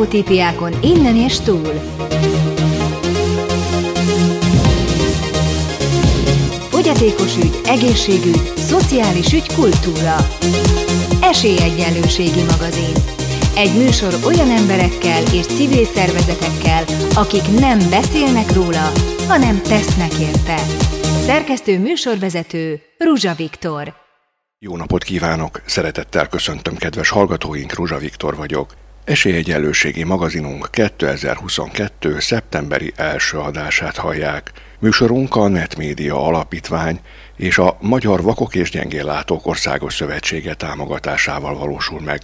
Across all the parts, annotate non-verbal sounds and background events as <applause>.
Sztereotípiákon innen és túl. Fogyatékos ügy, egészségügy, szociális ügy, kultúra. Esélyegyenlőségi magazin. Egy műsor olyan emberekkel és civil szervezetekkel, akik nem beszélnek róla, hanem tesznek érte. Szerkesztő műsorvezető Ruzsa Viktor. Jó napot kívánok! Szeretettel köszöntöm kedves hallgatóink, Ruzsa Viktor vagyok. Esélyegyenlőségi magazinunk 2022. szeptemberi első adását hallják. Műsorunk a Netmédia Alapítvány és a Magyar Vakok és Gyengéllátók Országos Szövetsége támogatásával valósul meg.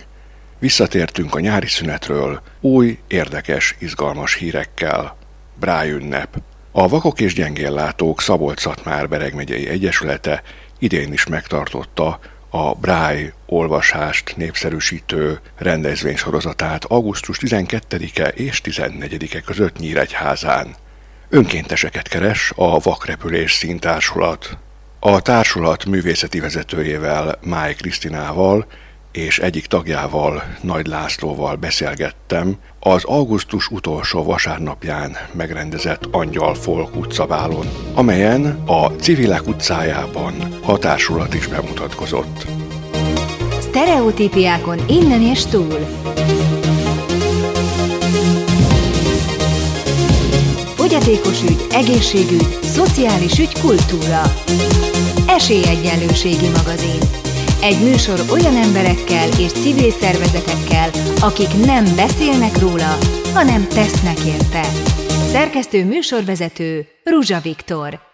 Visszatértünk a nyári szünetről új, érdekes, izgalmas hírekkel. Bráj ünnep. A Vakok és Gyengéllátók Szabolcs-Szatmár Bereg megyei Egyesülete idén is megtartotta a Bráj olvasást népszerűsítő rendezvénysorozatát augusztus 12-e és 14-e között Nyíregyházán. Önkénteseket keres a Vakrepülés színtársulat. A társulat művészeti vezetőjével, Máj Krisztinával és egyik tagjával, Nagy Lászlóval beszélgettem az augusztus utolsó vasárnapján megrendezett Angyal Folk utcabálon, amelyen a Civilek utcájában a társulat is bemutatkozott. Sztereotípiákon innen és túl. Fogyatékos ügy, egészségügy, szociális ügy, kultúra. Esélyegyenlőségi magazin. Egy műsor olyan emberekkel és civil szervezetekkel, akik nem beszélnek róla, hanem tesznek érte. Szerkesztő műsorvezető Ruzsa Viktor.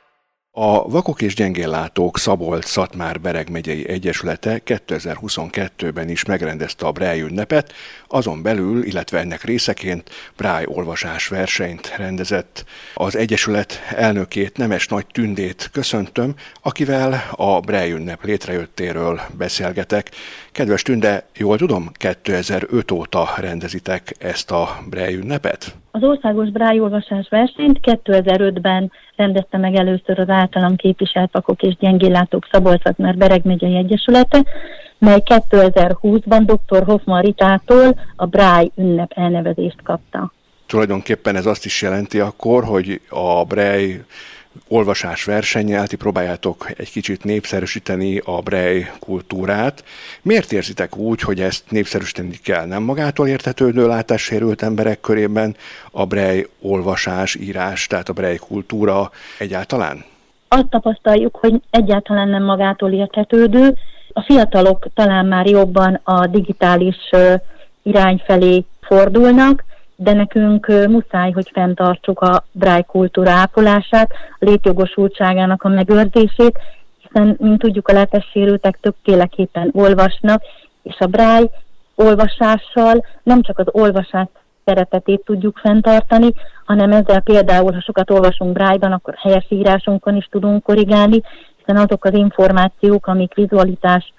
A Vakok és Gyengéllátók Szabolcs-Szatmár Bereg megyei Egyesülete 2022-ben is megrendezte a Braille ünnepet, azon belül, illetve ennek részeként Braille olvasás versenyt rendezett. Az Egyesület elnökét, Nemes Nagy Tündét köszöntöm, akivel a Braille ünnep létrejöttéről beszélgetek. Kedves Tünde, jól tudom, 2005 óta rendezitek ezt a Braille ünnepet? Az országos brájolvasás versenyt 2005-ben rendezte meg először az általam képviselt vakok és gyengéllátók szabolcs mert Bereg megyei egyesülete, mely 2020-ban dr. Hoffman Ritától a Bráj ünnep elnevezést kapta. Tulajdonképpen ez azt is jelenti akkor, hogy a Bráj olvasás versennyel, ti próbáljátok egy kicsit népszerűsíteni a Brej kultúrát. Miért érzitek úgy, hogy ezt népszerűsíteni kell? Nem magától értetődő látássérült emberek körében a Brej olvasás, írás, tehát a Brej kultúra egyáltalán? Azt tapasztaljuk, hogy egyáltalán nem magától értetődő. A fiatalok talán már jobban a digitális irány felé fordulnak, de nekünk muszáj, hogy fenntartsuk a bráj kultúra ápolását, a létjogosultságának a megőrzését, hiszen, mint tudjuk, a látássérültek többféleképpen olvasnak, és a bráj olvasással nem csak az olvasás szeretetét tudjuk fenntartani, hanem ezzel például, ha sokat olvasunk brájban, akkor helyes írásunkon is tudunk korrigálni, hiszen azok az információk, amik vizualitás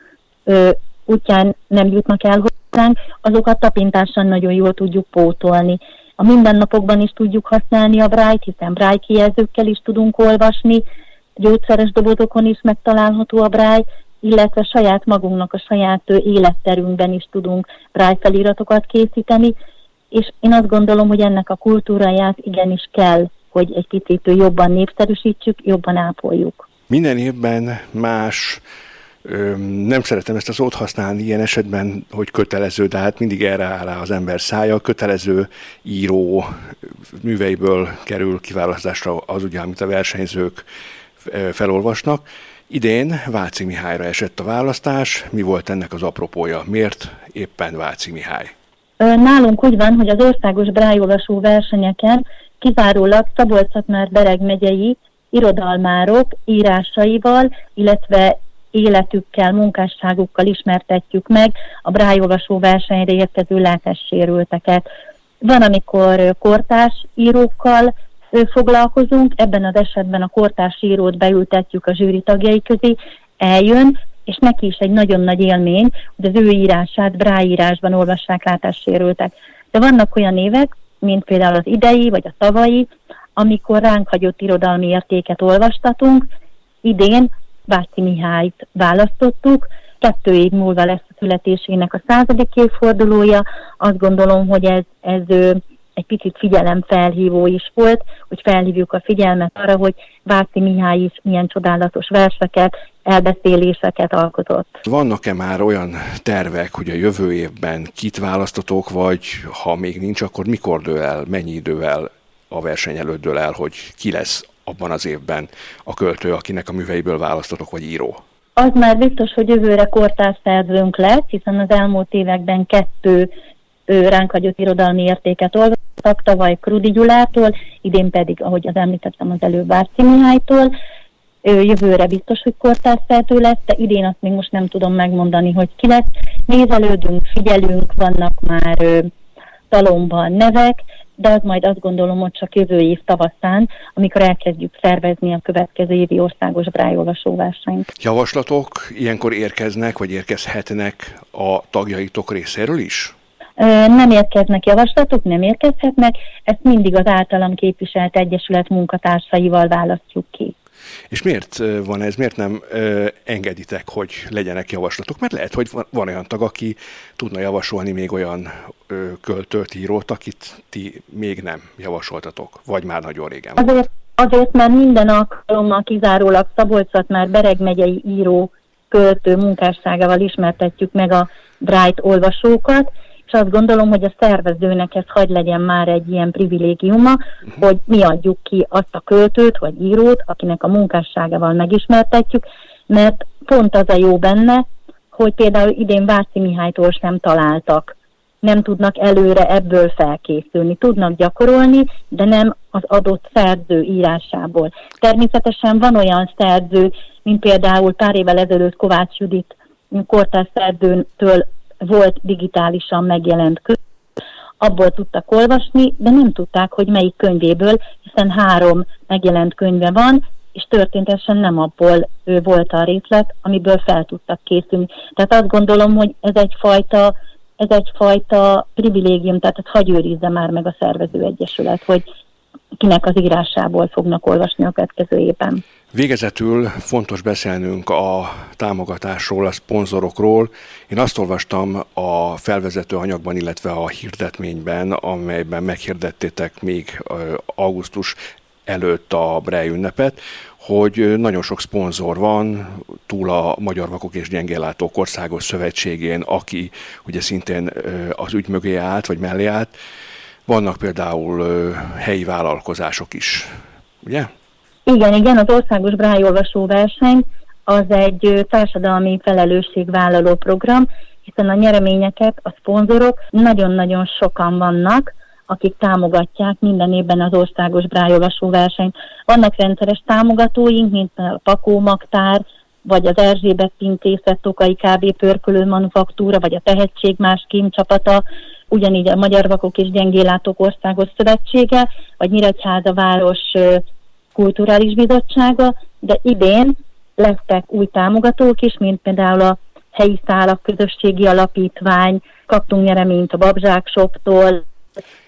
ö, útján nem jutnak el hozzánk, azokat tapintással nagyon jól tudjuk pótolni. A mindennapokban is tudjuk használni a brájt, hiszen bráj kijelzőkkel is tudunk olvasni, gyógyszeres dobozokon is megtalálható a bráj, illetve saját magunknak a saját életterünkben is tudunk bráj feliratokat készíteni, és én azt gondolom, hogy ennek a kultúráját igenis kell, hogy egy picit jobban népszerűsítsük, jobban ápoljuk. Minden évben más nem szeretem ezt a szót használni ilyen esetben, hogy kötelező, de hát mindig erre áll rá az ember szája. Kötelező író műveiből kerül kiválasztásra az ugye, amit a versenyzők felolvasnak. Idén Váci Mihályra esett a választás. Mi volt ennek az apropója? Miért éppen Váci Mihály? Nálunk úgy van, hogy az országos brájolvasó versenyeken kizárólag szabolcs már Bereg megyei irodalmárok írásaival, illetve életükkel, munkásságukkal ismertetjük meg a brájolvasó versenyre érkező látássérülteket. Van, amikor kortárs írókkal foglalkozunk, ebben az esetben a kortárs írót beültetjük a zsűri tagjai közé, eljön, és neki is egy nagyon nagy élmény, hogy az ő írását bráírásban olvassák látássérültek. De vannak olyan évek, mint például az idei vagy a tavalyi, amikor ránk hagyott irodalmi értéket olvastatunk. Idén Váci Mihályt választottuk, kettő év múlva lesz a születésének a századik évfordulója. Azt gondolom, hogy ez, ez egy picit figyelemfelhívó is volt, hogy felhívjuk a figyelmet arra, hogy Váci Mihály is milyen csodálatos verseket, elbeszéléseket alkotott. Vannak-e már olyan tervek, hogy a jövő évben kit választotok, vagy ha még nincs, akkor mikor dől el, mennyi idővel a verseny előtt dől el, hogy ki lesz abban az évben a költő, akinek a műveiből választotok, vagy író? Az már biztos, hogy jövőre kortárs szerzőnk lesz, hiszen az elmúlt években kettő ő ránk hagyott irodalmi értéket olvastak, tavaly Krudi Gyulától, idén pedig, ahogy az említettem, az előbb Bárci Mihálytól. Ő jövőre biztos, hogy kortárszerző lesz, de idén azt még most nem tudom megmondani, hogy ki lesz. Nézelődünk, figyelünk, vannak már ő, talomban nevek, de az majd azt gondolom, hogy csak jövő év tavaszán, amikor elkezdjük szervezni a következő évi országos brájolvasó versenyt. Javaslatok ilyenkor érkeznek, vagy érkezhetnek a tagjaitok részéről is? Nem érkeznek javaslatok, nem érkezhetnek, ezt mindig az általam képviselt egyesület munkatársaival választjuk ki. És miért van ez, miért nem ö, engeditek, hogy legyenek javaslatok? Mert lehet, hogy van, van olyan tag, aki tudna javasolni még olyan költőt, írót, akit ti még nem javasoltatok, vagy már nagyon régen. Azért, azért mert minden alkalommal kizárólag Szabolcsot már Bereg megyei író költő munkásságával ismertetjük meg a Bright olvasókat, és azt gondolom, hogy a szervezőnek ez hagy legyen már egy ilyen privilégiuma, uh-huh. hogy mi adjuk ki azt a költőt vagy írót, akinek a munkásságával megismertetjük, mert pont az a jó benne, hogy például idén Váci Mihálytól sem találtak. Nem tudnak előre ebből felkészülni. Tudnak gyakorolni, de nem az adott szerző írásából. Természetesen van olyan szerző, mint például pár évvel ezelőtt Kovács Judit kortás szerzőtől volt digitálisan megjelent könyv, abból tudtak olvasni, de nem tudták, hogy melyik könyvéből, hiszen három megjelent könyve van, és történetesen nem abból ő volt a részlet, amiből fel tudtak készülni. Tehát azt gondolom, hogy ez egyfajta, ez egyfajta privilégium, tehát hagy őrizze már meg a szervező egyesület, hogy kinek az írásából fognak olvasni a következő évben. Végezetül fontos beszélnünk a támogatásról, a szponzorokról. Én azt olvastam a felvezető anyagban, illetve a hirdetményben, amelyben meghirdettétek még augusztus előtt a Brej ünnepet, hogy nagyon sok szponzor van, túl a Magyar Vakok és Gyengéllátók Országos Szövetségén, aki ugye szintén az ügy mögé állt, vagy mellé állt. Vannak például helyi vállalkozások is, ugye? Igen, igen, az Országos Brájolvasó verseny az egy társadalmi felelősségvállaló program, hiszen a nyereményeket a szponzorok nagyon-nagyon sokan vannak, akik támogatják minden évben az országos brájolvasó versenyt. Vannak rendszeres támogatóink, mint a Pakó Magtár, vagy az Erzsébet Pintészet, Tokai KB Pörkölő Manufaktúra, vagy a Tehetség Más Kim csapata, ugyanígy a Magyar Vakok és Gyengélátók Országos Szövetsége, vagy Nyíregyháza város kulturális bizottsága, de idén lettek új támogatók is, mint például a helyi szálak közösségi alapítvány, kaptunk nyereményt a Babzsák Shoptól,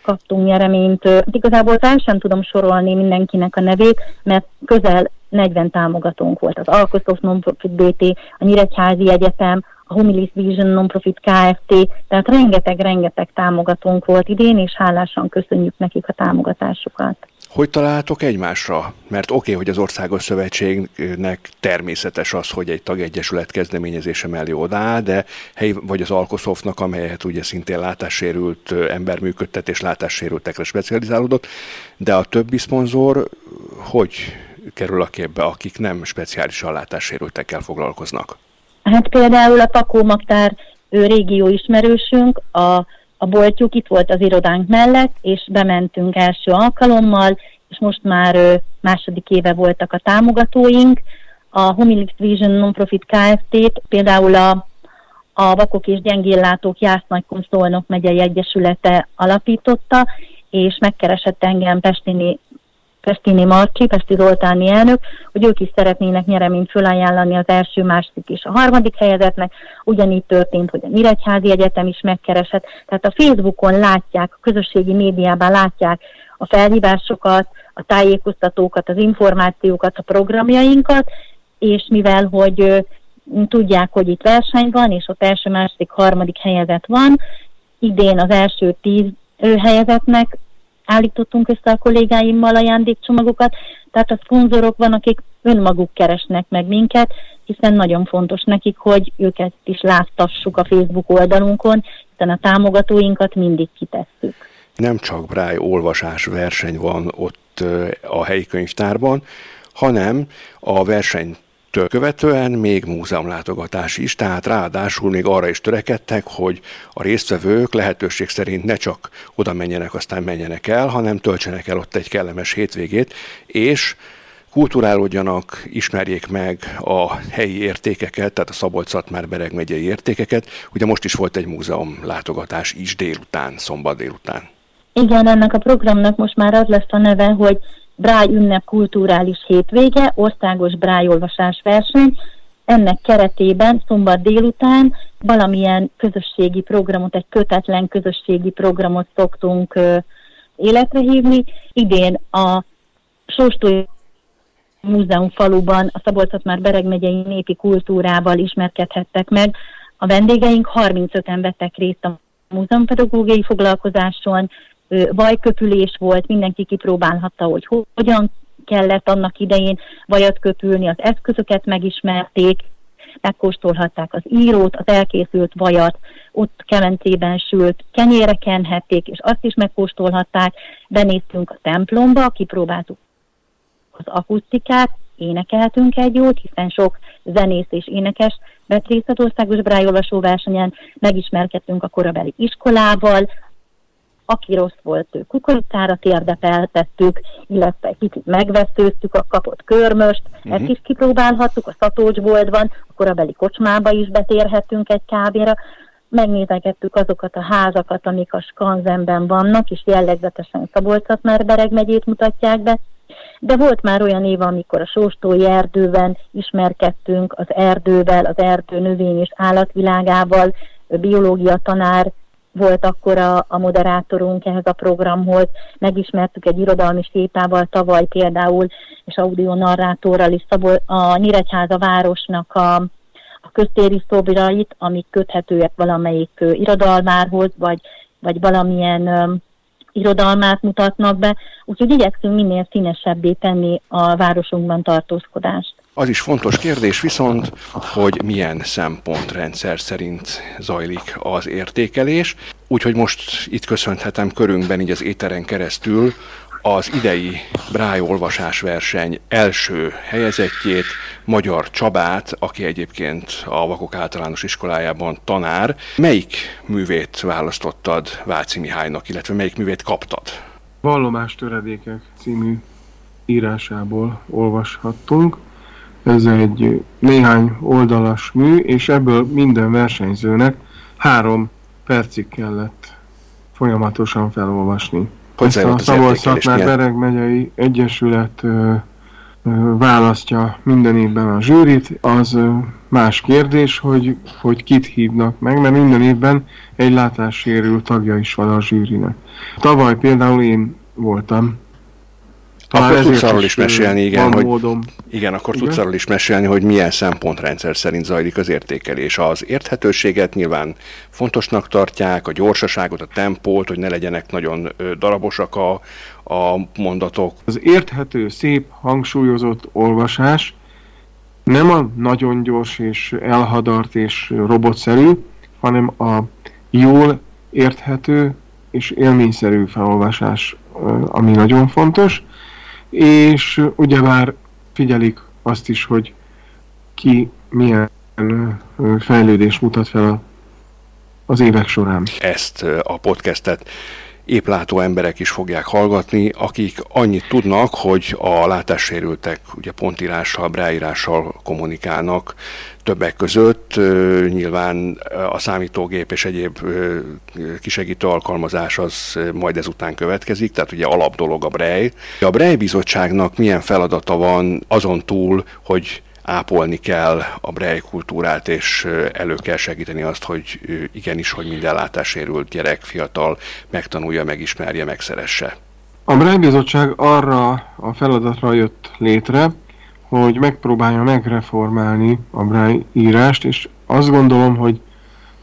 kaptunk nyereményt. Igazából fel sem tudom sorolni mindenkinek a nevét, mert közel 40 támogatónk volt. Az Alkosztof Nonprofit BT, a Nyíregyházi Egyetem, a Humilis Vision Nonprofit Kft. Tehát rengeteg-rengeteg támogatónk volt idén, és hálásan köszönjük nekik a támogatásukat. Hogy találtok egymásra? Mert oké, okay, hogy az Országos Szövetségnek természetes az, hogy egy tagegyesület kezdeményezése mellé odáll, de hely, vagy az Alkoszofnak, amelyet ugye szintén látássérült ember működtet és látássérültekre specializálódott, de a többi szponzor hogy kerül a képbe, akik nem speciálisan látássérültekkel foglalkoznak? Hát például a Pakó Magtár régió ismerősünk, a a boltjuk itt volt az irodánk mellett, és bementünk első alkalommal, és most már második éve voltak a támogatóink. A Homilix Vision Nonprofit Kft-t például a, a Vakok és Gyengéllátók Jásznagykun Szolnok megyei egyesülete alapította, és megkeresett engem Pestini Pestini Marcsi, Pesti Zoltáni elnök, hogy ők is szeretnének nyereményt fölajánlani az első, második és a harmadik helyezetnek. Ugyanígy történt, hogy a Nyíregyházi Egyetem is megkeresett. Tehát a Facebookon látják, a közösségi médiában látják a felhívásokat, a tájékoztatókat, az információkat, a programjainkat, és mivel, hogy tudják, hogy itt verseny van, és ott első, második, harmadik helyezet van. Idén az első tíz helyezetnek állítottunk össze a kollégáimmal ajándékcsomagokat, tehát a szponzorok van, akik önmaguk keresnek meg minket, hiszen nagyon fontos nekik, hogy őket is láttassuk a Facebook oldalunkon, hiszen a támogatóinkat mindig kitesszük. Nem csak Braille olvasás verseny van ott a helyi könyvtárban, hanem a verseny követően még múzeumlátogatás is, tehát ráadásul még arra is törekedtek, hogy a résztvevők lehetőség szerint ne csak oda menjenek, aztán menjenek el, hanem töltsenek el ott egy kellemes hétvégét, és kulturálódjanak, ismerjék meg a helyi értékeket, tehát a Szabolcs-Szatmár-Bereg megyei értékeket. Ugye most is volt egy múzeum látogatás is délután, szombat délután. Igen, ennek a programnak most már az lesz a neve, hogy Bráj ünnep kulturális hétvége, országos olvasás verseny. Ennek keretében szombat délután valamilyen közösségi programot, egy kötetlen közösségi programot szoktunk ö, életre hívni. Idén a Sóstói Múzeum faluban a szabolcs már Bereg megyei népi kultúrával ismerkedhettek meg. A vendégeink 35-en vettek részt a múzeumpedagógiai foglalkozáson, vajköpülés volt, mindenki kipróbálhatta, hogy hogyan kellett annak idején vajat köpülni, az eszközöket megismerték, megkóstolhatták az írót, az elkészült vajat, ott kemencében sült kenyére kenhették, és azt is megkóstolhatták. Benéztünk a templomba, kipróbáltuk az akusztikát, énekeltünk egy jót, hiszen sok zenész és énekes vett részt az országos brájolvasó versenyen, megismerkedtünk a korabeli iskolával, aki rossz volt, ő kukoricára térdepeltettük, illetve egy kicsit megveszőztük a kapott körmöst, uh-huh. ezt is kipróbálhattuk, a szatócsboltban, a korabeli kocsmába is betérhettünk egy kávéra, megnézegettük azokat a házakat, amik a skanzenben vannak, és jellegzetesen szabolcs már Bereg megyét mutatják be, de volt már olyan év, amikor a Sóstói erdőben ismerkedtünk az erdővel, az erdő növény és állatvilágával, biológia tanár volt akkor a, a moderátorunk ehhez a programhoz, megismertük egy irodalmi sétával tavaly például, és audio narrátorral is. Szabol, a Nyíregyháza városnak a, a köztéri szobrait, amik köthetőek valamelyik irodalmárhoz, vagy, vagy valamilyen irodalmát mutatnak be, úgyhogy igyekszünk minél színesebbé tenni a városunkban tartózkodást. Az is fontos kérdés viszont, hogy milyen szempontrendszer szerint zajlik az értékelés. Úgyhogy most itt köszönhetem körünkben így az éteren keresztül az idei Bráj olvasásverseny első helyezettjét, Magyar Csabát, aki egyébként a Vakok általános iskolájában tanár. Melyik művét választottad Váci Mihálynak, illetve melyik művét kaptad? Vallomás töredékek című írásából olvashattunk. Ez egy néhány oldalas mű, és ebből minden versenyzőnek három percig kellett folyamatosan felolvasni. Hogy Ezt a Szabolcs-Szatmár Bereg megyei egyesület ö, ö, választja minden évben a zsűrit, az ö, más kérdés, hogy, hogy kit hívnak meg, mert minden évben egy látássérült tagja is van a zsűrinek. Tavaly például én voltam akkor tudsz arról is mesélni, igen, hogy, módom. igen, akkor igen? tudsz arról is mesélni, hogy milyen szempontrendszer szerint zajlik az értékelés. Az érthetőséget nyilván fontosnak tartják, a gyorsaságot, a tempót, hogy ne legyenek nagyon darabosak a, a mondatok. Az érthető, szép, hangsúlyozott olvasás nem a nagyon gyors és elhadart és robotszerű, hanem a jól érthető és élményszerű felolvasás, ami nagyon fontos és ugyebár figyelik azt is, hogy ki milyen fejlődést mutat fel az évek során. Ezt a podcastet éplátó emberek is fogják hallgatni, akik annyit tudnak, hogy a látássérültek ugye pontírással, bráírással kommunikálnak többek között. Nyilván a számítógép és egyéb kisegítő alkalmazás az majd ezután következik, tehát ugye alap dolog a Braille. A Braille bizottságnak milyen feladata van azon túl, hogy ápolni kell a brej kultúrát, és elő kell segíteni azt, hogy igenis, hogy minden látássérült gyerek, fiatal megtanulja, megismerje, megszeresse. A Braille Bizottság arra a feladatra jött létre, hogy megpróbálja megreformálni a Braille írást, és azt gondolom, hogy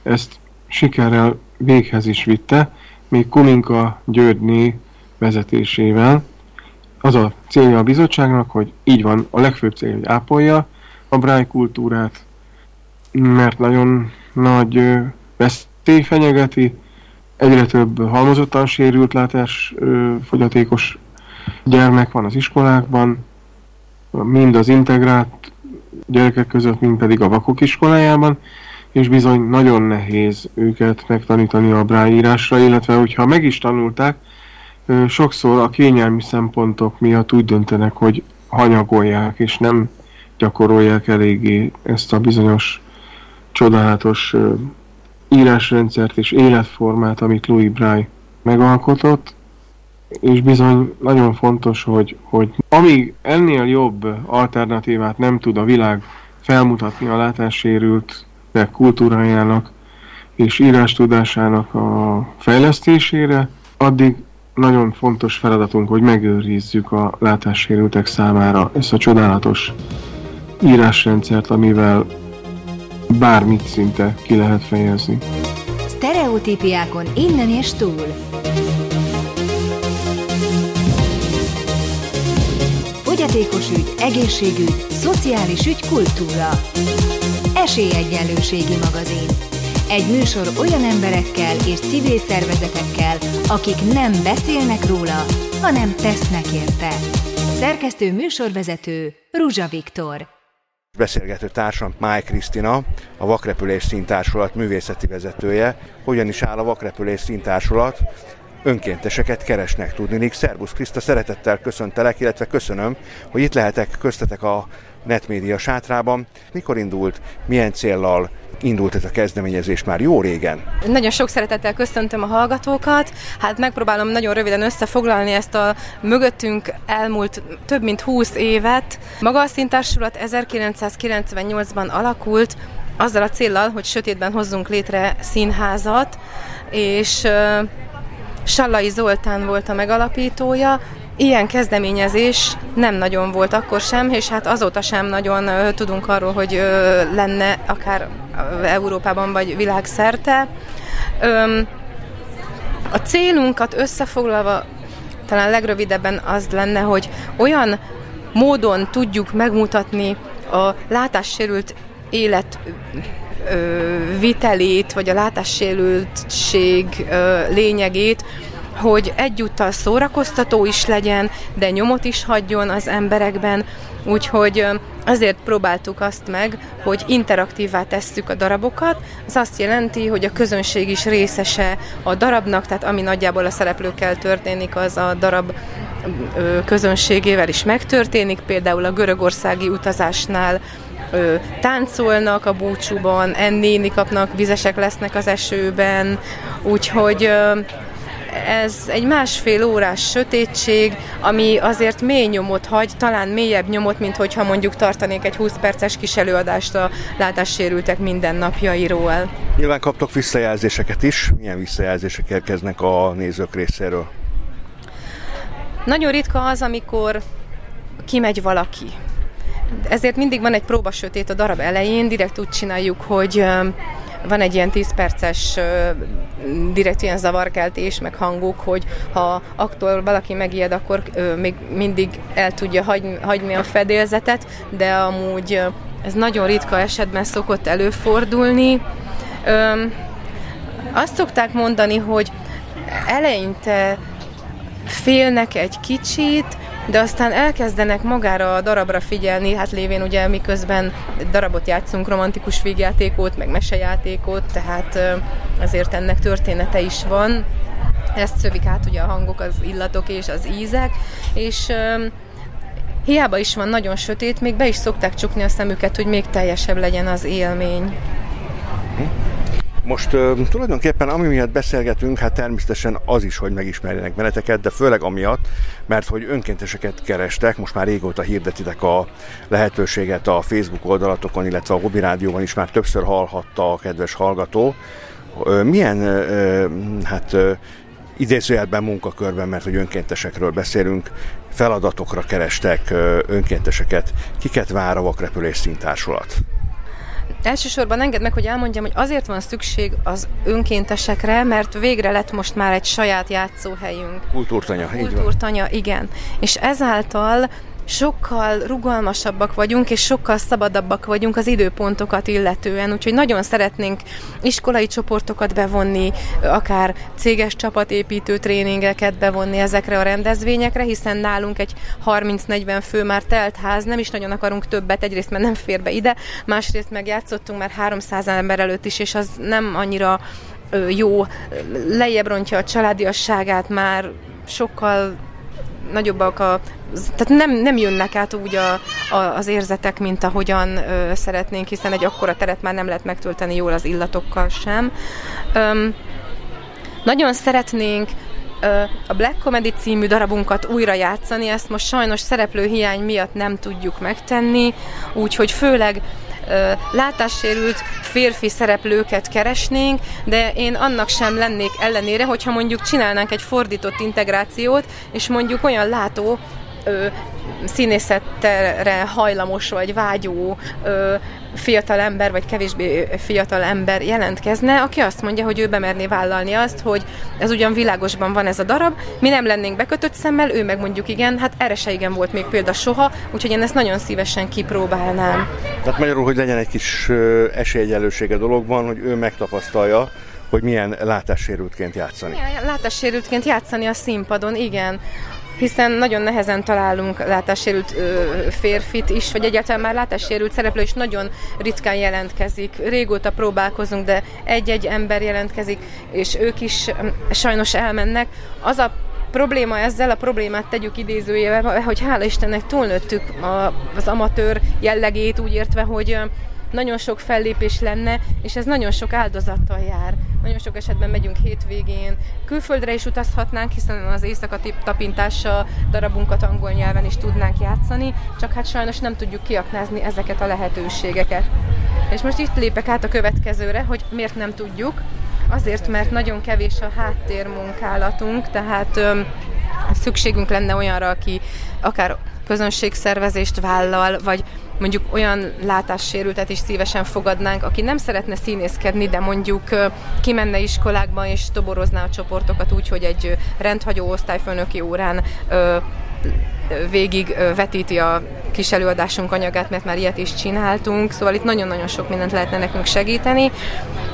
ezt sikerrel véghez is vitte, még Kuminka Györgyné vezetésével. Az a célja a bizottságnak, hogy így van, a legfőbb célja, hogy ápolja a Braille kultúrát, mert nagyon nagy veszély fenyegeti, egyre több halmozottan sérült látás fogyatékos gyermek van az iskolákban, mind az integrált gyerekek között, mind pedig a vakok iskolájában, és bizony nagyon nehéz őket megtanítani a bráírásra, illetve hogyha meg is tanulták, sokszor a kényelmi szempontok miatt úgy döntenek, hogy hanyagolják, és nem gyakorolják eléggé ezt a bizonyos csodálatos írásrendszert és életformát, amit Louis Braille megalkotott, és bizony nagyon fontos, hogy, hogy amíg ennél jobb alternatívát nem tud a világ felmutatni a látássérültek kultúrájának és írástudásának a fejlesztésére, addig nagyon fontos feladatunk, hogy megőrizzük a látássérültek számára ezt a csodálatos írásrendszert, amivel bármit szinte ki lehet fejezni. Stereotípiákon innen és túl. Fogyatékos ügy, egészségügy, szociális ügy, kultúra. Esélyegyenlőségi magazin. Egy műsor olyan emberekkel és civil szervezetekkel, akik nem beszélnek róla, hanem tesznek érte. Szerkesztő műsorvezető Ruzsa Viktor. Beszélgető társam Máj Krisztina, a Vakrepülés Színtársulat művészeti vezetője. Hogyan is áll a Vakrepülés Színtársulat? önkénteseket keresnek tudni. Szerbusz Kriszta, szeretettel köszöntelek, illetve köszönöm, hogy itt lehetek köztetek a Netmédia sátrában. Mikor indult, milyen céllal indult ez a kezdeményezés már jó régen? Nagyon sok szeretettel köszöntöm a hallgatókat. Hát megpróbálom nagyon röviden összefoglalni ezt a mögöttünk elmúlt több mint 20 évet. Maga a szintársulat 1998-ban alakult, azzal a céllal, hogy sötétben hozzunk létre színházat, és Sallai Zoltán volt a megalapítója, Ilyen kezdeményezés nem nagyon volt akkor sem, és hát azóta sem nagyon tudunk arról, hogy lenne akár Európában vagy világszerte. A célunkat összefoglalva talán legrövidebben az lenne, hogy olyan módon tudjuk megmutatni a látássérült élet vitelét, vagy a látássérültség lényegét, hogy egyúttal szórakoztató is legyen, de nyomot is hagyjon az emberekben, úgyhogy azért próbáltuk azt meg, hogy interaktívvá tesszük a darabokat. Ez azt jelenti, hogy a közönség is részese a darabnak, tehát ami nagyjából a szereplőkkel történik, az a darab közönségével is megtörténik. Például a görögországi utazásnál táncolnak a búcsúban, ennéni kapnak, vizesek lesznek az esőben, úgyhogy ez egy másfél órás sötétség, ami azért mély nyomot hagy, talán mélyebb nyomot, mint hogyha mondjuk tartanék egy 20 perces kis előadást a látássérültek mindennapjairól. Nyilván kaptok visszajelzéseket is. Milyen visszajelzések érkeznek a nézők részéről? Nagyon ritka az, amikor kimegy valaki, ezért mindig van egy próba sötét a darab elején, direkt úgy csináljuk, hogy van egy ilyen 10 perces direkt ilyen zavarkeltés, meg hangok, hogy ha aktor valaki megijed, akkor még mindig el tudja hagyni a fedélzetet, de amúgy ez nagyon ritka esetben szokott előfordulni. Azt szokták mondani, hogy eleinte félnek egy kicsit, de aztán elkezdenek magára a darabra figyelni, hát lévén ugye miközben darabot játszunk, romantikus végjátékot, meg mesejátékot, tehát azért ennek története is van. Ezt szövik át ugye a hangok, az illatok és az ízek, és hiába is van nagyon sötét, még be is szokták csukni a szemüket, hogy még teljesebb legyen az élmény. Most tulajdonképpen ami miatt beszélgetünk, hát természetesen az is, hogy megismerjenek benneteket, de főleg amiatt, mert hogy önkénteseket kerestek, most már régóta hirdetitek a lehetőséget a Facebook oldalatokon, illetve a Hobby Rádióban is már többször hallhatta a kedves hallgató. Milyen uh, hát idézőjelben munkakörben, mert hogy önkéntesekről beszélünk, feladatokra kerestek önkénteseket. Kiket vár a vakrepülés szintársulat? Elsősorban engedd meg, hogy elmondjam, hogy azért van szükség az önkéntesekre, mert végre lett most már egy saját játszóhelyünk. Kultúrtanya, Kultúrtanya, igen. És ezáltal sokkal rugalmasabbak vagyunk, és sokkal szabadabbak vagyunk az időpontokat illetően, úgyhogy nagyon szeretnénk iskolai csoportokat bevonni, akár céges csapatépítő tréningeket bevonni ezekre a rendezvényekre, hiszen nálunk egy 30-40 fő már telt ház, nem is nagyon akarunk többet, egyrészt mert nem fér be ide, másrészt meg játszottunk már 300 ember előtt is, és az nem annyira jó, lejjebb rontja a családiasságát, már sokkal nagyobbak a tehát nem, nem jönnek át úgy a, a, az érzetek, mint ahogyan ö, szeretnénk, hiszen egy akkora teret már nem lehet megtölteni jól az illatokkal sem. Öm, nagyon szeretnénk a Black Comedy című darabunkat újra játszani, ezt most sajnos szereplő hiány miatt nem tudjuk megtenni, úgyhogy főleg látássérült férfi szereplőket keresnénk, de én annak sem lennék ellenére, hogyha mondjuk csinálnánk egy fordított integrációt, és mondjuk olyan látó ö, színészetre hajlamos vagy vágyó ö, fiatal ember, vagy kevésbé fiatal ember jelentkezne, aki azt mondja, hogy ő bemerné vállalni azt, hogy ez ugyan világosban van ez a darab, mi nem lennénk bekötött szemmel, ő meg mondjuk igen, hát erre se igen volt még példa soha, úgyhogy én ezt nagyon szívesen kipróbálnám. Tehát magyarul, hogy legyen egy kis esélyegyelősége dologban, hogy ő megtapasztalja, hogy milyen látássérültként játszani. Milyen látássérültként játszani a színpadon, igen hiszen nagyon nehezen találunk látássérült férfit is, vagy egyáltalán már látássérült szereplő is nagyon ritkán jelentkezik. Régóta próbálkozunk, de egy-egy ember jelentkezik, és ők is sajnos elmennek. Az a probléma ezzel, a problémát tegyük idézőjével, hogy hála Istennek túlnőttük az amatőr jellegét, úgy értve, hogy nagyon sok fellépés lenne, és ez nagyon sok áldozattal jár. Nagyon sok esetben megyünk hétvégén, külföldre is utazhatnánk, hiszen az éjszaka tapintása darabunkat angol nyelven is tudnánk játszani, csak hát sajnos nem tudjuk kiaknázni ezeket a lehetőségeket. És most itt lépek át a következőre, hogy miért nem tudjuk. Azért, mert nagyon kevés a háttérmunkálatunk, tehát öm, szükségünk lenne olyanra, aki akár közönségszervezést vállal, vagy mondjuk olyan látássérültet is szívesen fogadnánk, aki nem szeretne színészkedni, de mondjuk kimenne iskolákba és toborozná a csoportokat úgy, hogy egy rendhagyó osztályfőnöki órán végig vetíti a kis előadásunk anyagát, mert már ilyet is csináltunk, szóval itt nagyon-nagyon sok mindent lehetne nekünk segíteni,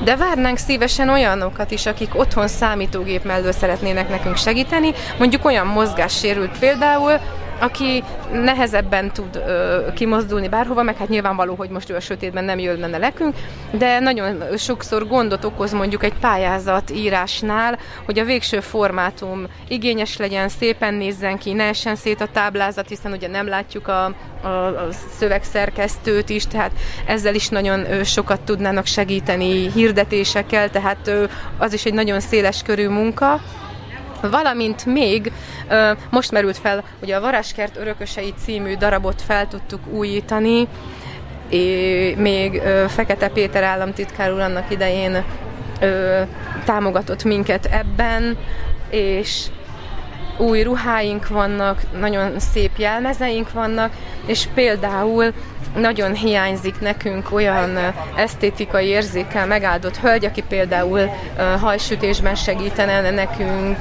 de várnánk szívesen olyanokat is, akik otthon számítógép mellől szeretnének nekünk segíteni, mondjuk olyan mozgássérült például, aki nehezebben tud ö, kimozdulni bárhova, meg hát nyilvánvaló, hogy most ő a sötétben nem jönne nekünk, de nagyon sokszor gondot okoz mondjuk egy pályázat írásnál, hogy a végső formátum igényes legyen, szépen nézzen ki, ne essen szét a táblázat, hiszen ugye nem látjuk a, a, a szövegszerkesztőt is, tehát ezzel is nagyon sokat tudnának segíteni hirdetésekkel, tehát az is egy nagyon széles körű munka. Valamint még most merült fel, hogy a Varáskert örökösei című darabot fel tudtuk újítani, és még Fekete Péter államtitkár úr annak idején támogatott minket ebben, és új ruháink vannak, nagyon szép jelmezeink vannak, és például nagyon hiányzik nekünk olyan esztétikai érzékkel megáldott hölgy, aki például hajsütésben segítene nekünk,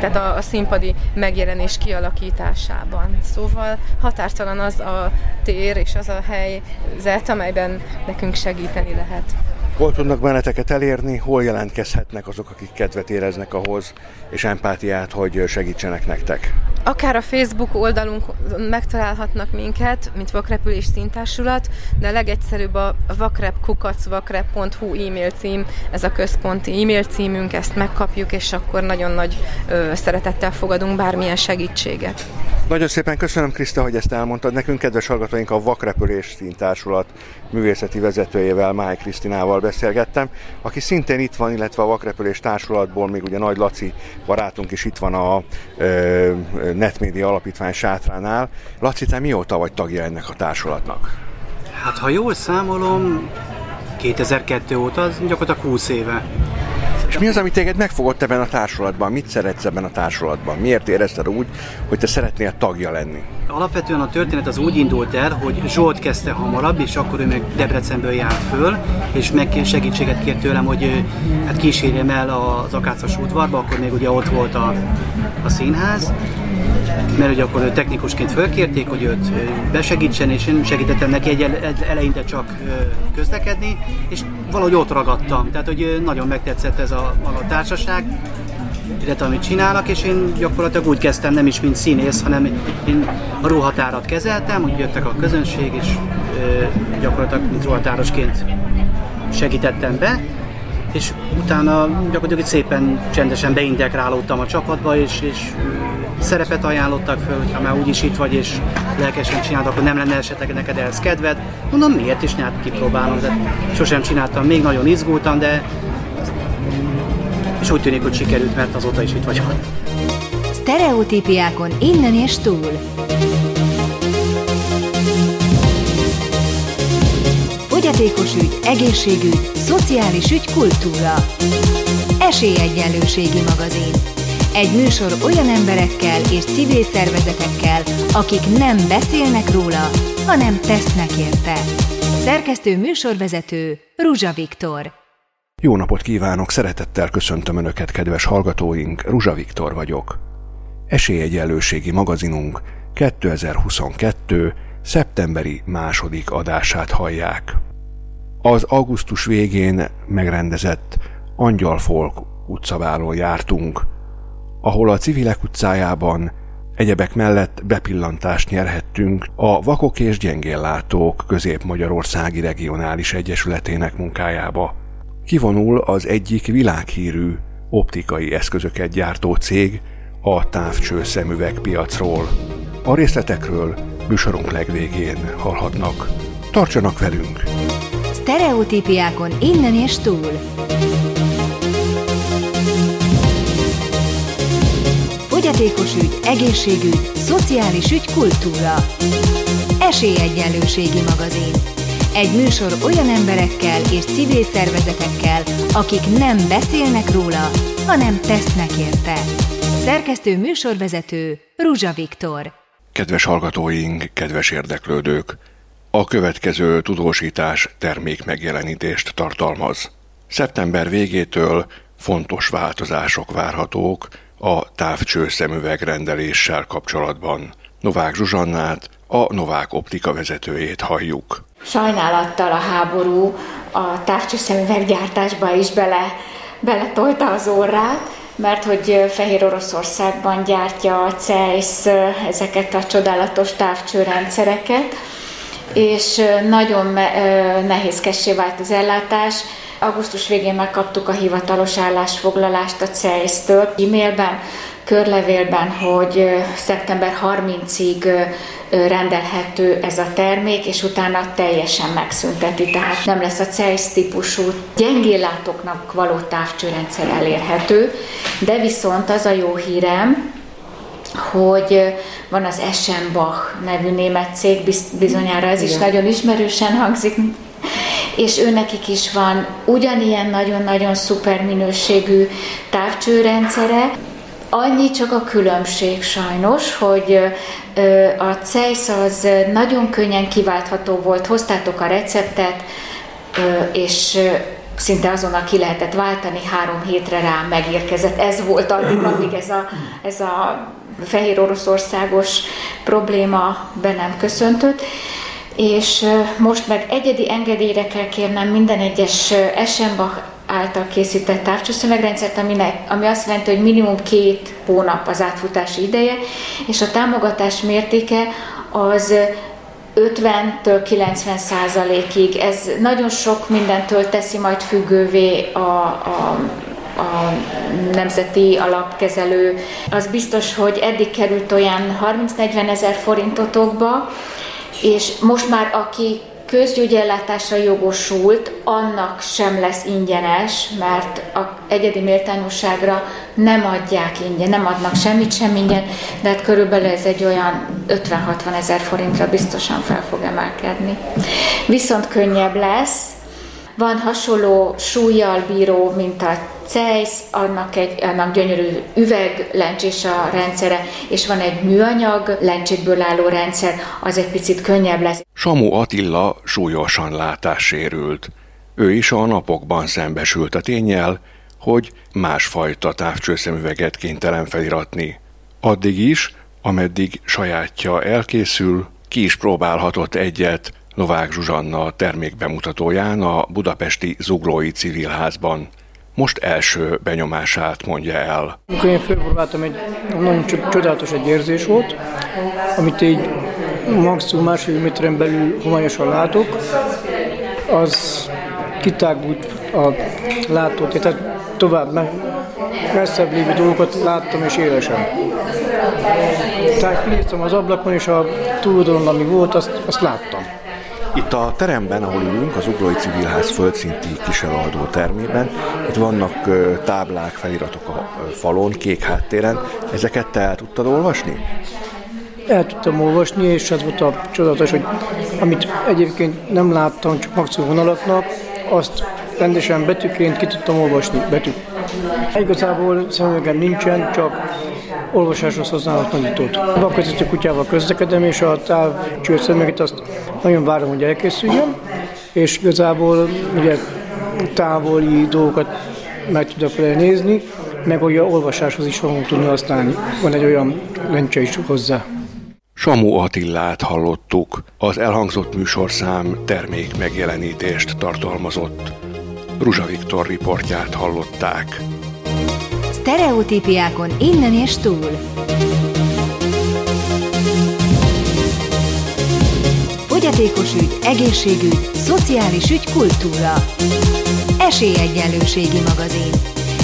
tehát a, a színpadi megjelenés kialakításában. Szóval határtalan az a tér és az a helyzet, amelyben nekünk segíteni lehet. Hol tudnak benneteket elérni, hol jelentkezhetnek azok, akik kedvet éreznek ahhoz, és empátiát, hogy segítsenek nektek? Akár a Facebook oldalunk megtalálhatnak minket, mint Vakrepülés Szintársulat, de a legegyszerűbb a vakrepkukacvakrep.hu e-mail cím, ez a központi e-mail címünk, ezt megkapjuk, és akkor nagyon nagy ö, szeretettel fogadunk bármilyen segítséget. Nagyon szépen köszönöm, Kriszta, hogy ezt elmondtad nekünk. Kedves hallgatóink, a Vakrepülés Szintársulat művészeti vezetőjével, Máj Krisztinával beszélgettem, aki szintén itt van, illetve a Vakrepülés Társulatból még ugye Nagy Laci barátunk is itt van a ö, Netmédia Alapítvány sátránál. Laci, te mióta vagy tagja ennek a társulatnak? Hát ha jól számolom, 2002 óta, az gyakorlatilag 20 éve. És mi az, ami téged megfogott ebben a társulatban? Mit szeretsz ebben a társulatban? Miért érezted úgy, hogy te szeretnél tagja lenni? Alapvetően a történet az úgy indult el, hogy Zsolt kezdte hamarabb, és akkor ő még Debrecenből járt föl, és meg segítséget kért tőlem, hogy hát kísérjem el az Akácos udvarba, akkor még ugye ott volt a, a színház, mert ugye akkor ő technikusként fölkérték, hogy őt besegítsen, és én segítettem neki egy eleinte csak közlekedni, és valahogy ott ragadtam. Tehát, hogy nagyon megtetszett ez a, a társaság, illetve amit csinálnak, és én gyakorlatilag úgy kezdtem, nem is mint színész, hanem én a ruhatárat kezeltem, hogy jöttek a közönség, és gyakorlatilag mint ruhatárosként segítettem be, és utána gyakorlatilag szépen csendesen beintegrálódtam a csapatba, és, és szerepet ajánlottak föl, hogyha már úgyis itt vagy, és lelkesen csinálod, akkor nem lenne esetleg neked ehhez kedved. Mondom, miért is nyert kipróbálom, de sosem csináltam, még nagyon izgultam, de és úgy tűnik, hogy sikerült, mert azóta is itt vagyok. Stereotípiákon innen és túl. Fogyatékos ügy, egészségügy, szociális ügy, kultúra. Esélyegyenlőségi magazin. Egy műsor olyan emberekkel és civil szervezetekkel, akik nem beszélnek róla, hanem tesznek érte. Szerkesztő műsorvezető Ruzsa Viktor. Jó napot kívánok, szeretettel köszöntöm Önöket, kedves hallgatóink, Ruzsa Viktor vagyok. Esélyegyenlőségi magazinunk 2022. szeptemberi második adását hallják. Az augusztus végén megrendezett Angyalfolk utcaválon jártunk, ahol a civilek utcájában egyebek mellett bepillantást nyerhettünk a Vakok és Gyengéllátók Közép-Magyarországi Regionális Egyesületének munkájába. Kivonul az egyik világhírű optikai eszközöket gyártó cég a távcső szemüveg piacról. A részletekről műsorunk legvégén hallhatnak. Tartsanak velünk! Stereotípiákon innen és túl. Fogyatékos ügy, egészségügy, szociális ügy, kultúra. Esélyegyenlőségi magazin. Egy műsor olyan emberekkel és civil szervezetekkel, akik nem beszélnek róla, hanem tesznek érte. Szerkesztő műsorvezető Ruzsa Viktor. Kedves hallgatóink, kedves érdeklődők! A következő tudósítás termék megjelenítést tartalmaz. Szeptember végétől fontos változások várhatók a távcső szemüveg rendeléssel kapcsolatban. Novák Zsuzsannát, a Novák Optika vezetőjét halljuk. Sajnálattal a háború a távcső szemüveggyártásba is bele, beletolta az orrát, mert hogy Fehér Oroszországban gyártja a CEISZ ezeket a csodálatos távcsőrendszereket, és nagyon nehézkessé vált az ellátás. Augusztus végén megkaptuk a hivatalos állásfoglalást a CEISZ-től e-mailben, körlevélben, hogy szeptember 30-ig rendelhető ez a termék, és utána teljesen megszünteti, tehát nem lesz a CEISZ típusú gyengéllátóknak való távcsőrendszer elérhető, de viszont az a jó hírem, hogy van az Eschenbach nevű német cég, bizonyára ez Igen. is nagyon ismerősen hangzik, és őnekik is van ugyanilyen nagyon-nagyon szuper minőségű távcsőrendszere, Annyi csak a különbség sajnos, hogy a CEISZ az nagyon könnyen kiváltható volt, hoztátok a receptet, és szinte azonnal ki lehetett váltani, három hétre rá megérkezett. Ez volt addig, amíg ez a, ez a fehér oroszországos probléma be nem köszöntött. És most meg egyedi engedélyre kell kérnem minden egyes Eschenbach által készített távcsőszövegrendszert, ami azt jelenti, hogy minimum két hónap az átfutási ideje, és a támogatás mértéke az 50-től 90 százalékig. Ez nagyon sok mindentől teszi majd függővé a, a a nemzeti alapkezelő. Az biztos, hogy eddig került olyan 30-40 ezer forintotokba, és most már aki közgyógyellátásra jogosult, annak sem lesz ingyenes, mert a egyedi méltányosságra nem adják ingyen, nem adnak semmit sem ingyen, de hát körülbelül ez egy olyan 50-60 ezer forintra biztosan fel fog emelkedni. Viszont könnyebb lesz, Van hasonló súlyjal bíró, mint a Zeiss, annak, egy, annak gyönyörű üveglencsés a rendszere, és van egy műanyag lencsékből álló rendszer, az egy picit könnyebb lesz. Samu Attila súlyosan látássérült. Ő is a napokban szembesült a tényel, hogy másfajta távcsőszemüveget kénytelen feliratni. Addig is, ameddig sajátja elkészül, ki is próbálhatott egyet Novák Zsuzsanna termékbemutatóján a budapesti Zuglói Civilházban. Most első benyomását mondja el. Amikor én fölpróbáltam, egy nagyon csodálatos egy érzés volt, amit így maximum másfél méteren belül homályosan látok, az kitágult a látót, tehát tovább messzebb lévő dolgokat láttam és élesen. Tehát kinéztem az ablakon, és a túloldalon, ami volt, azt, azt láttam. Itt a teremben, ahol ülünk, az Ugrói Civilház földszinti kiseladó termében, itt vannak táblák, feliratok a falon, kék háttéren. Ezeket te el tudtad olvasni? El tudtam olvasni, és az volt a csodálatos, hogy amit egyébként nem láttam, csak maximum vonalaknak, azt rendesen betűként ki tudtam olvasni, betű. Igazából szemüvegem nincsen, csak olvasáshoz használok nagyítót. Vakvezető kutyával közlekedem, és a távcsőt szemüveget azt nagyon várom, hogy elkészüljön, és igazából ugye távoli dolgokat meg tudok vele nézni, meg olyan olvasáshoz is fogunk tudni használni. Van egy olyan lencse is hozzá. Samu Attillát hallottuk. Az elhangzott műsorszám termék megjelenítést tartalmazott. Ruzsa Viktor riportját hallották. Stereotípiákon innen és túl. Fogyatékos ügy, egészségügy, szociális ügy, kultúra. Esélyegyenlőségi magazin.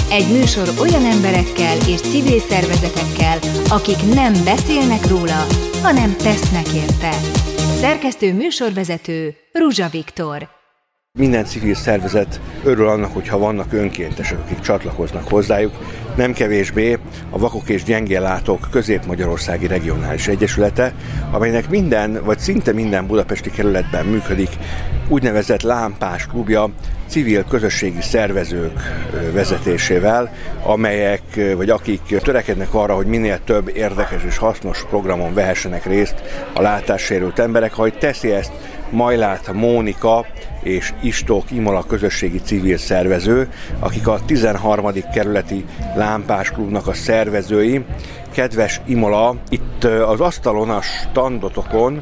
Egy műsor olyan emberekkel és civil szervezetekkel, akik nem beszélnek róla, hanem tesznek érte. Szerkesztő műsorvezető Ruzsa Viktor. Minden civil szervezet örül annak, hogyha vannak önkéntesek, akik csatlakoznak hozzájuk. Nem kevésbé a Vakok és Gyengéllátók Közép-Magyarországi Regionális Egyesülete, amelynek minden, vagy szinte minden budapesti kerületben működik úgynevezett lámpás klubja civil közösségi szervezők vezetésével, amelyek, vagy akik törekednek arra, hogy minél több érdekes és hasznos programon vehessenek részt a látássérült emberek, ahogy teszi ezt Majlát Mónika és Istók Imola közösségi civil szervező, akik a 13. kerületi lámpás klubnak a szervezői. Kedves Imola, itt az asztalon, a standotokon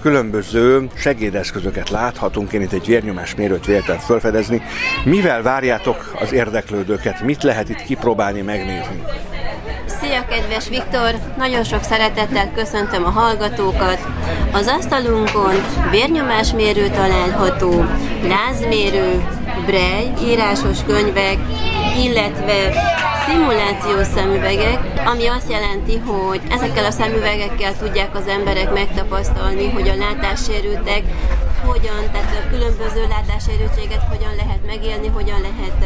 különböző segédeszközöket láthatunk. Én itt egy vérnyomás mérőt véltem felfedezni. Mivel várjátok az érdeklődőket? Mit lehet itt kipróbálni, megnézni? Szia, kedves Viktor! Nagyon sok szeretettel köszöntöm a hallgatókat. Az asztalunkon vérnyomásmérő található, lázmérő, brej, írásos könyvek, illetve szimulációs szemüvegek, ami azt jelenti, hogy ezekkel a szemüvegekkel tudják az emberek megtapasztalni, hogy a látássérültek hogyan, tehát a különböző látássérültséget hogyan lehet megélni, hogyan lehet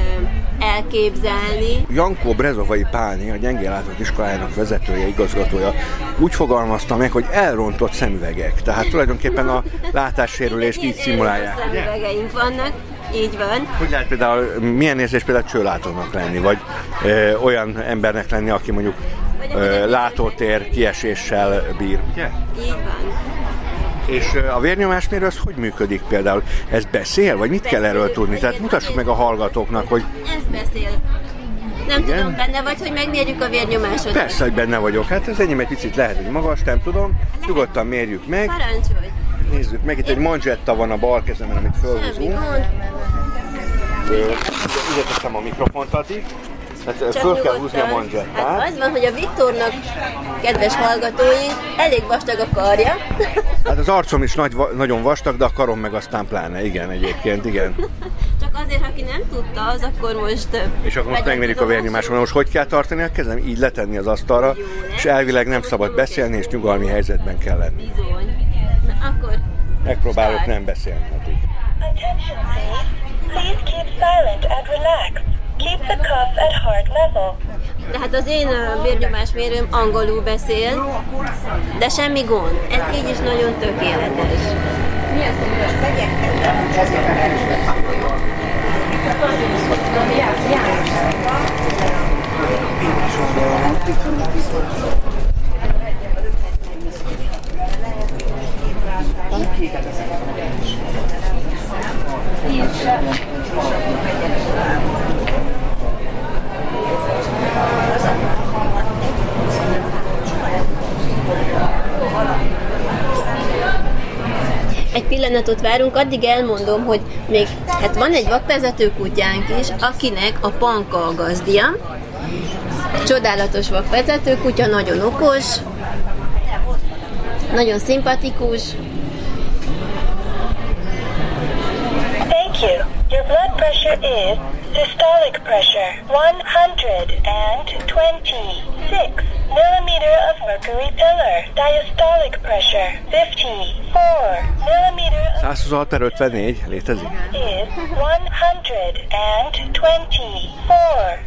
elképzelni. Jankó Brezovai Páni, a gyengén látók iskolájának vezetője, igazgatója úgy fogalmazta meg, hogy elrontott szemüvegek. Tehát tulajdonképpen a látássérülést így szimulálják. Szemüvegeink vannak, így van. Hogy lehet például, milyen érzés például csőlátónak lenni, vagy ö, olyan embernek lenni, aki mondjuk ö, látótér kieséssel bír, ugye? Így van. És a vérnyomásmérő az hogy működik például? Ez beszél, vagy mit beszél, kell erről tudni? Tehát mutassuk meg a hallgatóknak, hogy... Ez beszél. Nem Igen? tudom, benne vagy, hogy megmérjük a vérnyomásod. Persze, hogy benne vagyok. Hát ez enyém egy picit lehet, hogy magas, nem tudom. Nyugodtan mérjük meg. Parancsolj. Nézzük meg, itt egy manzsetta van a bal kezemen, amit fölhúzunk. Ide teszem a mikrofont addig. Hát Csak föl kell húzni a manzsettát. Hát az van, hogy a Viktornak, kedves hallgatóink, elég vastag a karja. Hát az arcom is nagy, nagyon vastag, de a karom meg aztán pláne, igen, egyébként, igen. Csak azért, aki nem tudta, az akkor most... És akkor most megmérjük a vérnyomáson. Most hogy kell tartani a kezem? Így letenni az asztalra, Jó, és elvileg nem szabad beszélni, és nyugalmi helyzetben kell lenni. Bizony. Na, akkor... Megpróbálok nem beszélni addig. Attention, please keep silent and relax the cup hát az én vérnyomásmérőm angolul beszél, de semmi gond. Ez így is nagyon tökéletes. Mi az, hogy most? Thank you. Egy pillanatot várunk, addig elmondom, hogy még hát van egy vakvezető kutyánk is, akinek a panka a gazdia. Csodálatos vakvezető kutya, nagyon okos, nagyon szimpatikus. Thank you. Your blood pressure is systolic pressure 126 millimeter of mercury pillar. Diastolic pressure 54 millimeter of 126 per 54 létezik? is 124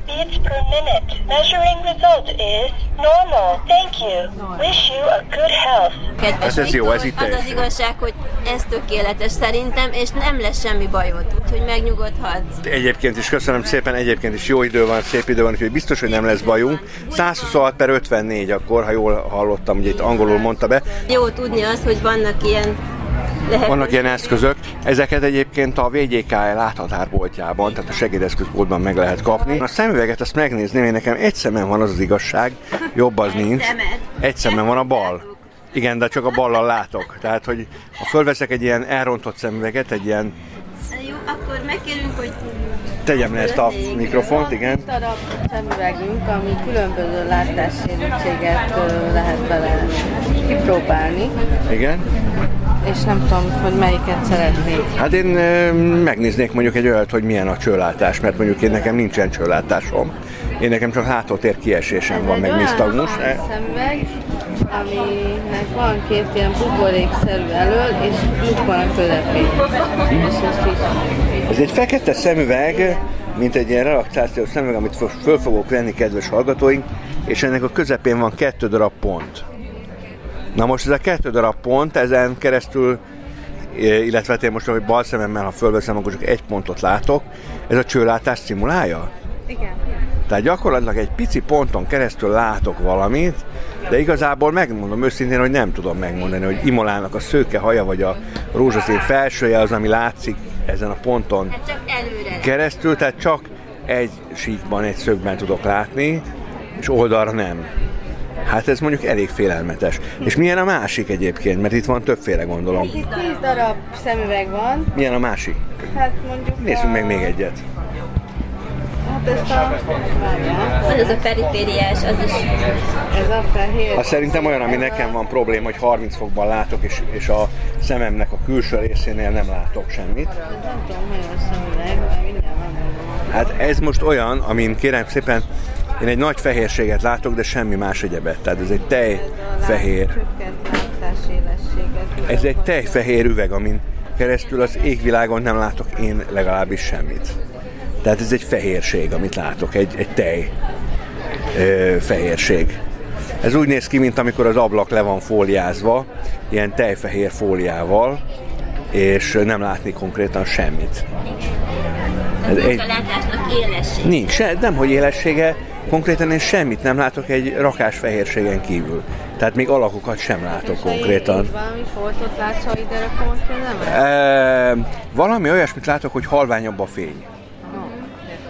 beats per minute. Measuring result is normal. Thank you. Wish you a good health. Kedves Hát ez jó, ez itt az az igazság, hogy ez tökéletes szerintem, és nem lesz semmi bajod, úgyhogy megnyugodhatsz. Egyébként is köszönöm szépen, egyébként is jó idő van, szép idő van, úgyhogy biztos, hogy nem lesz bajunk. 126 per 54 akkor, ha jól hallottam, ugye itt angolul mondta be. Jó tudni azt, hogy vannak ilyen lehet, Vannak ilyen eszközök, ezeket egyébként a VGK láthatárboltjában, tehát a segédeszközboltban meg lehet kapni. A szemüveget azt megnézném, én nekem egy szemem van az az igazság, jobb az nincs. Szemed? Egy szemem van a bal. Igen, de csak a ballal látok. Tehát, hogy ha fölveszek egy ilyen elrontott szemüveget, egy ilyen, Jó, akkor megkérünk, hogy tegyem le ezt a mikrofont, igen. darab szemüvegünk, ami különböző látássérültséget lehet vele kipróbálni, Igen. És nem tudom, hogy melyiket szeretnék. Hát én megnéznék mondjuk egy olyat, hogy milyen a csőlátás, mert mondjuk én nekem nincsen csőlátásom. Én nekem csak hátratér kiesésem van, meg nisztagmus. olyan szemüveg, aminek van két ilyen buborékszerű elől, és luk van a közepén. És ezt is Ez egy fekete szemüveg, mint egy ilyen relaxációs szemüveg, amit föl fogok venni, kedves hallgatóink, és ennek a közepén van kettő darab pont. Na most ez a kettő darab pont, ezen keresztül, eh, illetve hát én most, hogy bal szememmel, ha fölveszem, akkor csak egy pontot látok, ez a csőlátás szimulálja? Igen. Tehát gyakorlatilag egy pici ponton keresztül látok valamit, de igazából megmondom őszintén, hogy nem tudom megmondani, hogy Imolának a szőke haja vagy a rózsaszín felsője az, ami látszik ezen a ponton hát csak előre. keresztül, tehát csak egy síkban, egy szögben tudok látni, és oldalra nem. Hát ez mondjuk elég félelmetes. És milyen a másik egyébként? Mert itt van többféle gondolom. Itt tíz darab szemüveg van, Milyen a másik? hát mondjuk Nézzünk a, meg még egyet. Hát ezt a... Van ez a perifériás, az is. Ez a fehér. Az szerintem olyan, ami nekem van probléma, hogy 30 fokban látok, és, és a szememnek a külső részénél nem látok semmit. Nem tudom, hogy a szemüveg, mindjárt megmondom. Hát ez most olyan, amin kérem szépen, én egy nagy fehérséget látok, de semmi más egyebet. Tehát ez egy tej fehér. Csökkent látásélességet. Ez egy tejfehér üveg, amin keresztül az égvilágon nem látok én legalábbis semmit. Tehát ez egy fehérség, amit látok, egy, egy tej ö, fehérség. Ez úgy néz ki, mint amikor az ablak le van fóliázva, ilyen tejfehér fóliával, és nem látni konkrétan semmit. Ez Ez egy... a látásnak élesség. Nincs, se, nem hogy élessége, konkrétan én semmit nem látok egy rakás fehérségen kívül. Tehát még alakokat sem látok konkrétan. Így valami foltot látsz, ha ide rakom a? E, valami olyasmit látok, hogy halványabb a fény.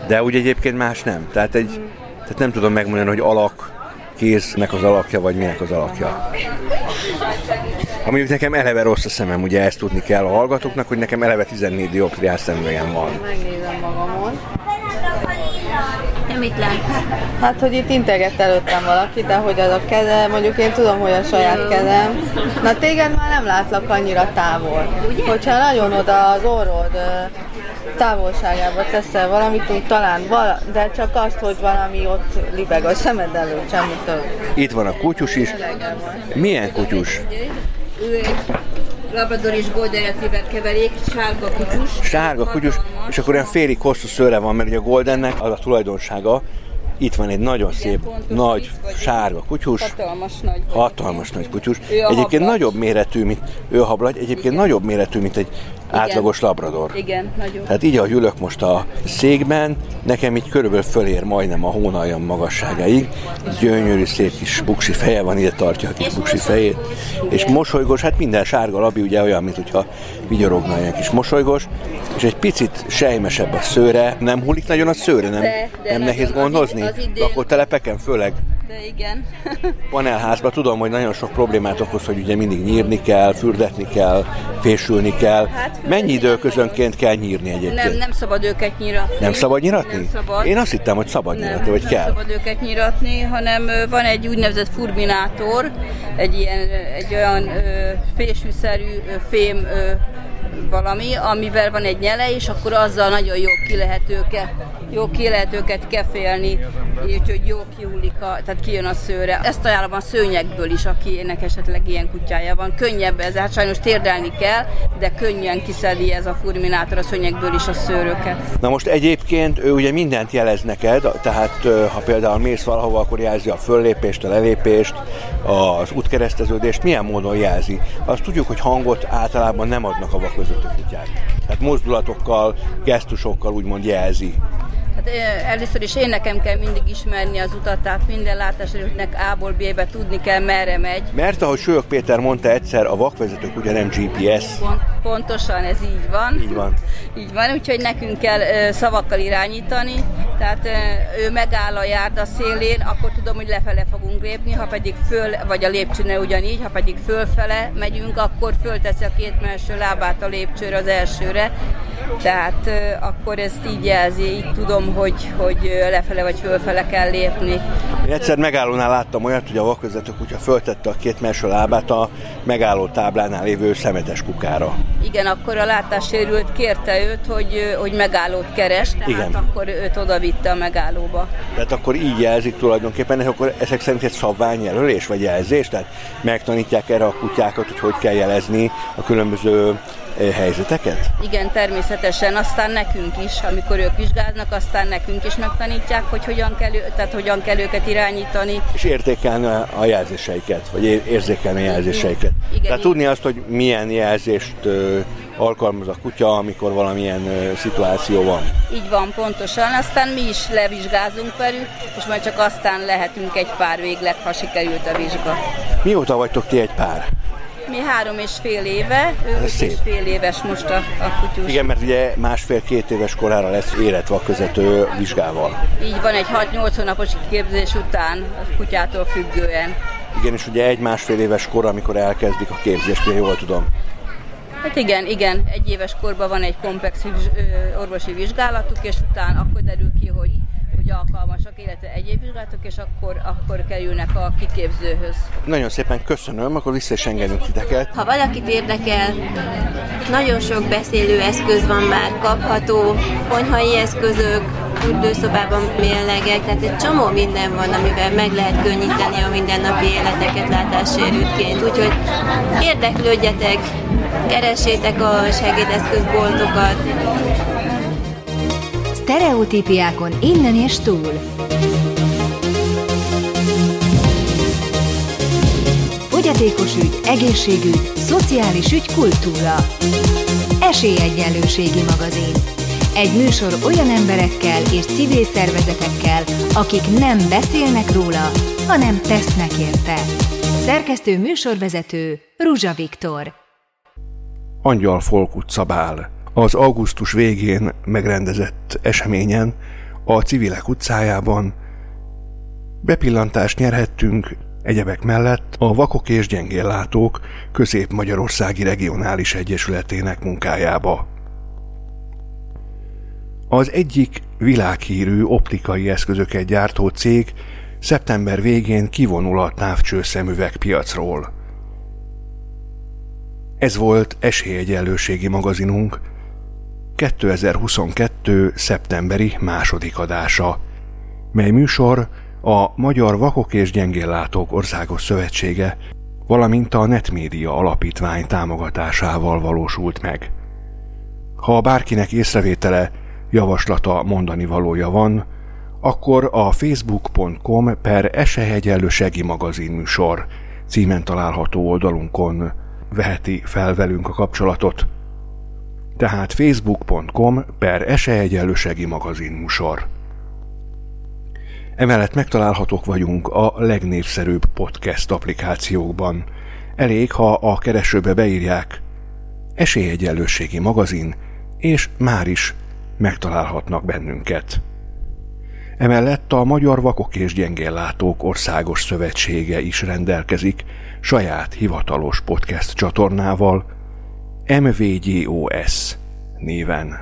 De úgy egyébként más nem. Tehát, egy, tehát nem tudom megmondani, hogy alak, kéznek az alakja, vagy minek az alakja. Ha mondjuk nekem eleve rossz a szemem, ugye ezt tudni kell a hallgatóknak, hogy nekem eleve 14 dioptriás szemüvegem van. Megnézem magamon. Mit látsz? Hát, hogy itt integet előttem valaki, de hogy az a keze, mondjuk én tudom, hogy a saját kezem. Na téged már nem látlak annyira távol. Hogyha nagyon oda az orrod távolságába teszel valamit, úgy talán vala, de csak azt, hogy valami ott libeg a szemed előtt, semmi több. Itt van a kutyus is. Milyen kutyus? Ő egy Labrador és Golden Retriever keverék, sárga kutyus. Sárga kutyus, és akkor olyan félig hosszú szőre van, mert ugye a Goldennek az a tulajdonsága, Itt van egy nagyon szép, nagy, sárga kutyus. Hatalmas nagy. Hatalmas nagy kutyus. A Egyébként hablagy. nagyobb méretű, mint ő a hablagy, egyébként nagyobb méretű, mint egy átlagos labrador. Igen, nagyon. Tehát így, ahogy ülök most a székben, nekem így körülbelül fölér majdnem a hónaljam magasságáig. Gyönyörű szép kis buksi feje van, ide tartja a kis buksi fejét. És mosolygós, hát minden sárga labi ugye olyan, mint hogyha vigyorogna ilyen kis mosolygós. És egy picit sejmesebb a szőre, nem hullik nagyon a szőre, nem, De, de nem nehéz gondozni? Id- az idén- Akkor telepeken főleg De igen. <laughs> panelházban tudom, hogy nagyon sok problémát okoz, hogy ugye mindig nyírni kell, fürdetni kell, fésülni kell. Hát Mennyi időközönként kell nyírni egyébként? Nem, nem szabad őket nyiratni. Nem szabad nyiratni? Nem szabad. Én azt hittem, hogy szabad nem, nyiratni, vagy nem kell. szabad őket nyiratni, hanem van egy úgynevezett furminátor, egy ilyen, egy olyan ö, fésűszerű ö, fém ö, valami, amivel van egy nyele, és akkor azzal nagyon jó ki lehet őket, jó ki lehet őket kefélni, úgyhogy jó kiúlik, a, tehát kijön a szőre. Ezt ajánlom a szőnyekből is, akinek esetleg ilyen kutyája van. Könnyebb ez, hát sajnos térdelni kell, de könnyen kiszedi ez a furminátor a szőnyekből is a szőröket. Na most egyébként ő ugye mindent jelez neked, tehát ha például mész valahova, akkor jelzi a föllépést, a lelépést, az útkereszteződést, milyen módon jelzi. Azt tudjuk, hogy hangot általában nem adnak a vakvezető kutyák. Tehát mozdulatokkal, gesztusokkal úgymond jelzi. Hát először is én nekem kell mindig ismerni az utat, tehát minden látásérőknek A-ból B-be tudni kell, merre megy. Mert ahogy Sőök Péter mondta egyszer, a vakvezetők ugye nem GPS. Pont, pontosan ez így van. Így van. Így van, úgyhogy nekünk kell ö, szavakkal irányítani, tehát ö, ő megáll a járda szélén, akkor tudom, hogy lefele fogunk lépni, ha pedig föl, vagy a lépcsőne ugyanígy, ha pedig fölfele megyünk, akkor fölteszi a két melső lábát a lépcsőre az elsőre, tehát ö, akkor ezt így jelzi, így tudom, hogy, hogy lefele vagy fölfele kell lépni. Én egyszer megállónál láttam olyat, hogy a vakvezető kutya föltette a két melső lábát a megálló táblánál lévő szemetes kukára. Igen, akkor a látássérült kérte őt, hogy, hogy megállót keres, tehát Igen. akkor őt oda vitte a megállóba. Tehát akkor így jelzik tulajdonképpen, és akkor ezek szerint egy szabványjelölés vagy jelzés, tehát megtanítják erre a kutyákat, hogy hogy kell jelezni a különböző helyzeteket? Igen, természetesen, aztán nekünk is, amikor ők vizsgáznak, aztán nekünk is megtanítják, hogy hogyan kell, tehát hogyan kell őket irányítani. És értékelni a jelzéseiket, vagy ér- érzékelni a jelzéseiket. Igen, Tehát tudni azt, hogy milyen jelzést alkalmaz a kutya, amikor valamilyen ö, szituáció van. Így van, pontosan. Aztán mi is levizsgázunk velük, és majd csak aztán lehetünk egy pár végleg, ha sikerült a vizsga. Mióta vagytok ti egy pár? Mi három és fél éve, ő Ez és fél éves most a, a kutyus. Igen, mert ugye másfél-két éves korára lesz vakvezető vizsgával. Így van, egy 6-8 hónapos képzés után, a kutyától függően. Igen, és ugye egy-másfél éves kor, amikor elkezdik a képzést, jól tudom. Hát igen, igen, egy éves korban van egy komplex orvosi vizsgálatuk, és utána akkor derül ki, hogy, hogy alkalmasak, illetve egyéb vizsgálatok, és akkor, akkor kerülnek a kiképzőhöz. Nagyon szépen köszönöm, akkor vissza is engedünk titeket. Ha valakit érdekel, nagyon sok beszélő eszköz van már kapható, konyhai eszközök, fürdőszobában mérlegek, tehát egy csomó minden van, amivel meg lehet könnyíteni a mindennapi életeket látássérültként. Úgyhogy érdeklődjetek, keressétek a segédeszközboltokat, Sztereotípiákon innen és túl. Fogyatékos ügy, egészségügy, szociális ügy, kultúra. Esélyegyenlőségi magazin. Egy műsor olyan emberekkel és civil szervezetekkel, akik nem beszélnek róla, hanem tesznek érte. Szerkesztő műsorvezető Ruzsa Viktor. Angyal Folk utca. Az augusztus végén megrendezett eseményen a Civilek utcájában bepillantást nyerhettünk egyebek mellett a Vakok és Gyengéllátók Közép-Magyarországi Regionális Egyesületének munkájába. Az egyik világhírű optikai eszközöket gyártó cég szeptember végén kivonul a távcsőszemüveg piacról. Ez volt Esélyegyenlőségi magazinunk 2022. szeptemberi második adása, mely műsor a Magyar Vakok és Gyengéllátók Országos Szövetsége, valamint a Netmédia Alapítvány támogatásával valósult meg. Ha bárkinek észrevétele, javaslata, mondani valója van, akkor a facebook.com per esehegyelősegi magazin műsor címen található oldalunkon veheti fel velünk a kapcsolatot. Tehát facebook.com per esehegyelősegi magazin műsor. Emellett megtalálhatók vagyunk a legnépszerűbb podcast applikációkban. Elég, ha a keresőbe beírják Esélyegyenlőségi magazin, és már is megtalálhatnak bennünket. Emellett a Magyar Vakok és Gyengéllátók Országos Szövetsége is rendelkezik saját hivatalos podcast csatornával, MVGOS néven.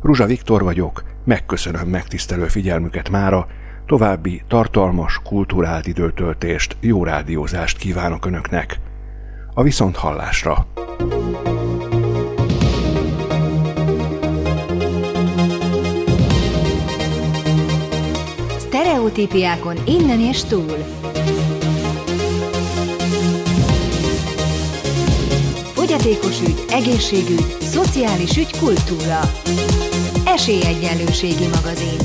Ruzsa Viktor vagyok, megköszönöm megtisztelő figyelmüket mára, további tartalmas, kulturált időtöltést, jó rádiózást kívánok Önöknek. A viszont hallásra! Sztereotípiákon innen és túl. Fogyatékos ügy, egészségügy, szociális ügy, kultúra. Esélyegyenlőségi magazin.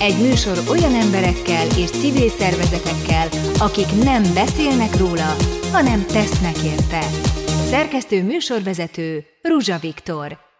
Egy műsor olyan emberekkel és civil szervezetekkel, akik nem beszélnek róla, hanem tesznek érte. Szerkesztő műsorvezető Ruzsa Viktor